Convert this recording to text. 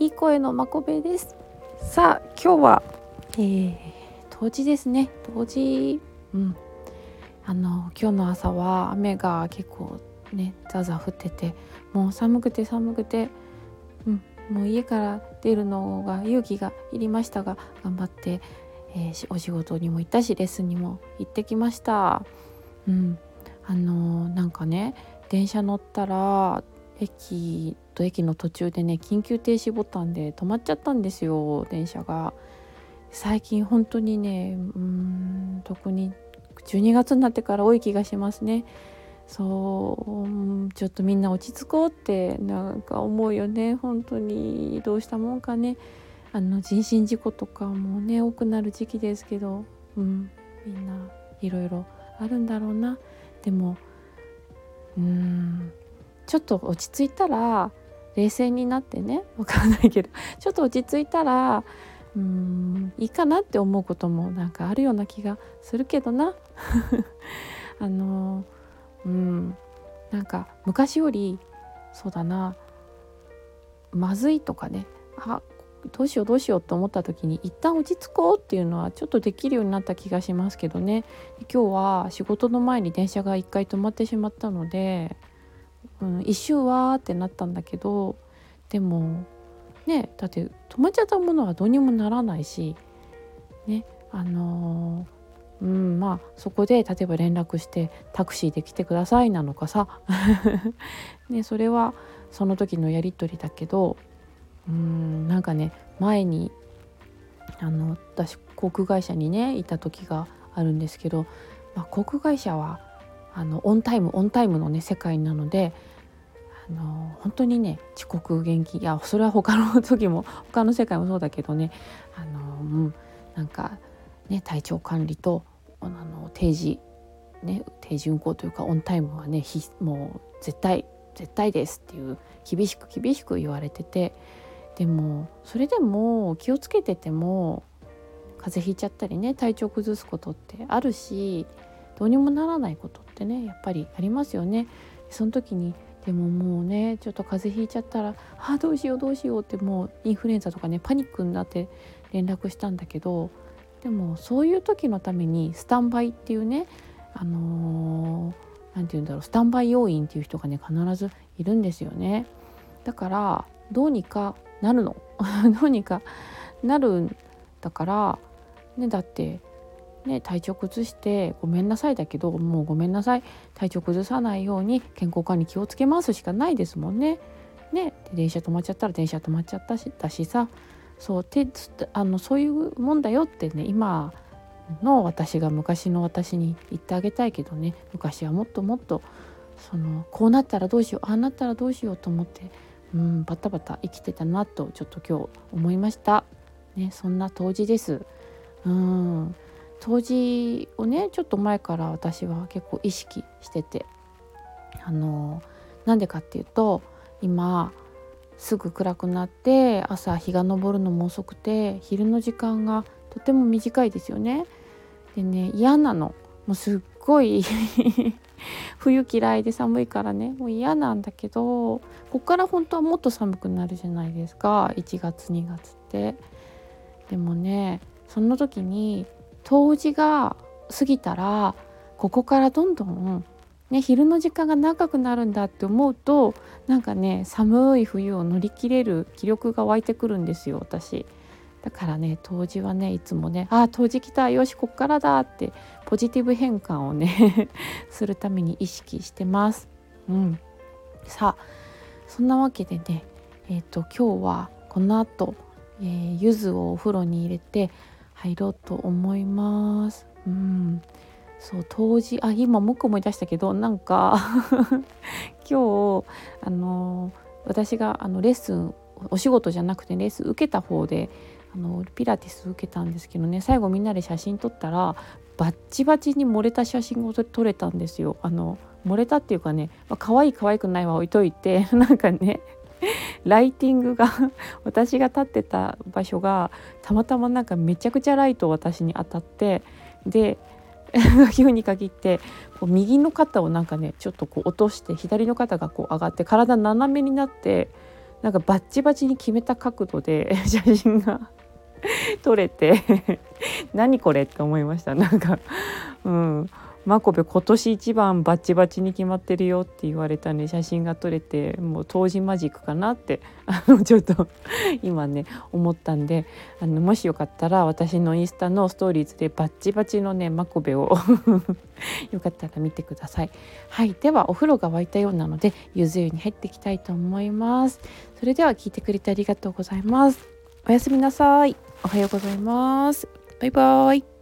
いい声のまこべです。さあ今日は、えー、冬至ですね。冬至。うん。あの今日の朝は雨が結構ねザザ降っててもう寒くて寒くてうん。もう家から出るのが勇気がいりましたが頑張って、えー、お仕事にも行ったしレッスンにも行ってきました。うん。あのー、なんかね電車乗ったら駅と駅の途中でね緊急停止ボタンで止まっちゃったんですよ電車が。最近本当にねうん特に12月になってから多い気がしますね。そうちょっとみんな落ち着こうってなんか思うよね本当にどうしたもんかねあの人身事故とかもね多くなる時期ですけど、うん、みんないろいろあるんだろうなでもうんちょっと落ち着いたら冷静になってね。分かんないけど。ちょっと落ち着いたらうんいいかなって思うこともなんかあるような気がするけどな。あのうんなんか昔よりそうだな。まずいとかね。あどうしようどうしようと思った時に一旦落ち着こうっていうのはちょっとできるようになった気がしますけどね。今日は仕事の前に電車が一回止まってしまったのでうん、一瞬わーってなったんだけどでもねだって止まっちゃったものはどうにもならないしねあのー、うんまあそこで例えば連絡してタクシーで来てくださいなのかさ。ねそれはその時のやり取りだけどうんなんかね前にあの私航空会社にねいた時があるんですけど、まあ、航空会社はあのオンタイムオンタイムのね世界なのであの本当にね遅刻元気いやそれは他の時も他の世界もそうだけどねあの、うん、なんかね体調管理とあの定時ね定時運行というかオンタイムはねもう絶対絶対ですっていう厳しく厳しく言われててでもそれでも気をつけてても風邪ひいちゃったりね体調崩すことってあるしどうにもならないことってねやっぱりありますよね。その時にでももうねちょっと風邪ひいちゃったら「あどうしようどうしよう」ってもうインフルエンザとかねパニックになって連絡したんだけどでもそういう時のためにスタンバイっていうねあの何、ー、て言うんだろうスタンバイ要員っていう人がね必ずいるんですよね。だからどうにかなるの どうにかなるんだからねだってね、体調崩してごめんなさいだけどもうごめんなさい体調崩さないように健康管理気をつけますしかないですもんね。ねで電車止まっちゃったら電車止まっちゃったしだしさそうてあのそういうもんだよってね今の私が昔の私に言ってあげたいけどね昔はもっともっとそのこうなったらどうしようああなったらどうしようと思ってうんバタバタ生きてたなとちょっと今日思いました。ね、そんな当時です。うん当時をねちょっと前から私は結構意識しててあのなんでかっていうと今すぐ暗くなって朝日が昇るのも遅くて昼の時間がとても短いですよね。でね嫌なのもうすっごい 冬嫌いで寒いからねもう嫌なんだけどこっから本当はもっと寒くなるじゃないですか1月2月って。でもねその時に冬至が過ぎたらここからどんどん、ね、昼の時間が長くなるんだって思うとなんかね寒い冬を乗り切れる気力が湧いてくるんですよ私。だからね冬至はねいつもね「ああ冬至来たよしこっからだ」ってポジティブ変換をね するために意識してます。うん、さあそんなわけでねえっ、ー、と今日はこの後、えー、柚子をお風呂に入れて入ろうと思います。うん、そう当時あ今もく思い出したけどなんか 今日あの私があのレッスンお仕事じゃなくてレッスン受けた方であのピラティス受けたんですけどね最後みんなで写真撮ったらバッチバチに漏れた写真を撮れたんですよ。あの漏れたっていうかね、まあ、可愛い可愛くないは置いといて なんかねライティングが 私が立ってた場所がたまたまなんかめちゃくちゃライトを私に当たってで 急に限ってこう右の肩をなんかねちょっとこう落として左の肩がこう上がって体斜めになってなんかバッチバチに決めた角度で 写真が撮れて何これって思いました。なんかうん。マコベ今年一番バチバチに決まってるよって言われたね。写真が撮れてもう当時マジックかなって。あのちょっと 今ね思ったんで。あのもしよかったら私のインスタのストーリーズでバッチバチのねマコベを。よかったら見てください。はい。ではお風呂が沸いたようなのでゆず湯に入っていきたいと思います。それでは聞いてくれてありがとうございます。おやすみなさい。おはようございます。バイバーイ。